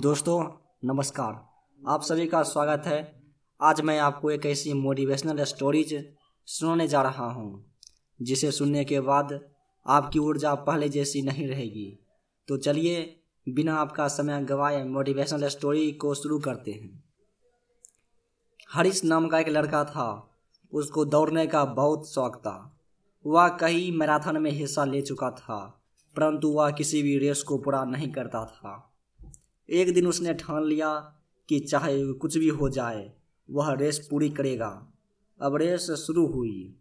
दोस्तों, नमस्कार। आप सभी का स्वागत है। आज मैं आपको एक ऐसी मोटिवेशनल स्टोरीज सुनाने जा रहा हूँ, जिसे सुनने के बाद आपकी ऊर्जा पहले जैसी नहीं रहेगी। तो चलिए, बिना आपका समय गवाए मोटिवेशनल स्टोरी को शुरू करते हैं। हरीश नाम का एक लड़का था। उसको दौड़ने का बहुत शौक था। वह कई मैराथन में हिस्सा ले चुका था, परंतु वह किसी भी रेस को पूरा नहीं करता था। एक दिन उसने ठान लिया कि चाहे कुछ भी हो जाए, वह रेस पूरी करेगा। अब रेस शुरू हुई।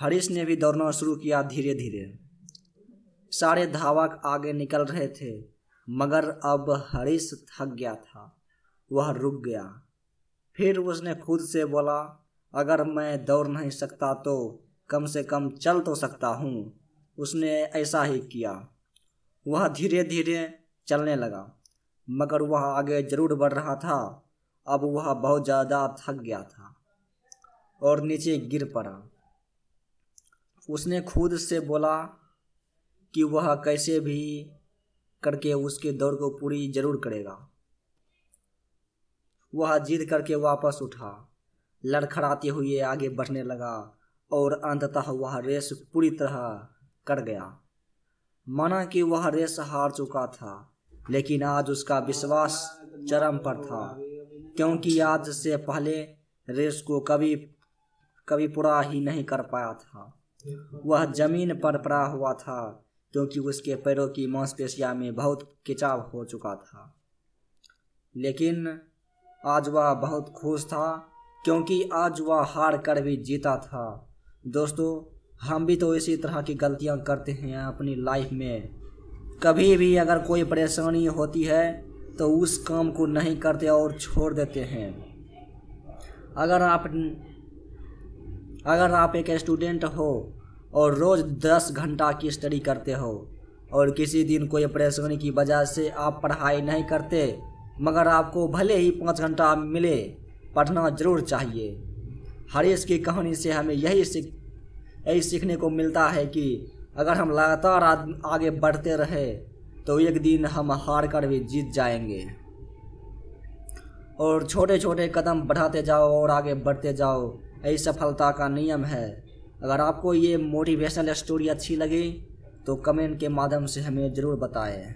हरीश ने भी दौड़ना शुरू किया धीरे धीरे सारे धावक आगे निकल रहे थे, मगर अब हरीश थक गया था। वह रुक गया। फिर उसने खुद से बोला, अगर मैं दौड़ नहीं सकता तो कम से कम चल तो सकता हूँ। उसने ऐसा ही किया। वह धीरे धीरे चलने लगा। मगर वह आगे ज़रूर बढ़ रहा था। अब वह बहुत ज़्यादा थक गया था और नीचे गिर पड़ा। उसने खुद से बोला कि वह कैसे भी करके उसके दौड़ को पूरी ज़रूर करेगा। वह जिद करके वापस उठा, लड़खड़ाते हुए आगे बढ़ने लगा और अंततः वह रेस पूरी तरह कर गया। माना कि वह रेस हार चुका था। लेकिन आज उसका विश्वास चरम पर था, क्योंकि आज से पहले रेस को कभी कभी पूरा ही नहीं कर पाया था। वह ज़मीन पर पड़ा हुआ था, क्योंकि उसके पैरों की मांसपेशियाँ में बहुत खिंचाव हो चुका था। लेकिन आज वह बहुत खुश था, क्योंकि आज वह हार कर भी जीता था। दोस्तों, हम भी तो इसी तरह की गलतियाँ करते हैं अपनी लाइफ में। कभी भी अगर कोई परेशानी होती है तो उस काम को नहीं करते और छोड़ देते हैं। अगर आप अगर आप एक स्टूडेंट हो और रोज़ दस घंटा की स्टडी करते हो और किसी दिन कोई परेशानी की वजह से आप पढ़ाई नहीं करते, मगर आपको भले ही पाँच घंटा मिले, पढ़ना ज़रूर चाहिए। हरीश की कहानी से हमें यही सीख, यही सीखने को मिलता है कि अगर हम लगातार आगे बढ़ते रहे तो एक दिन हम हार कर भी जीत जाएँगे। और छोटे छोटे कदम बढ़ाते जाओ और आगे बढ़ते जाओ, यही सफलता का नियम है। अगर आपको ये मोटिवेशनल स्टोरी अच्छी लगी तो कमेंट के माध्यम से हमें ज़रूर बताएँ।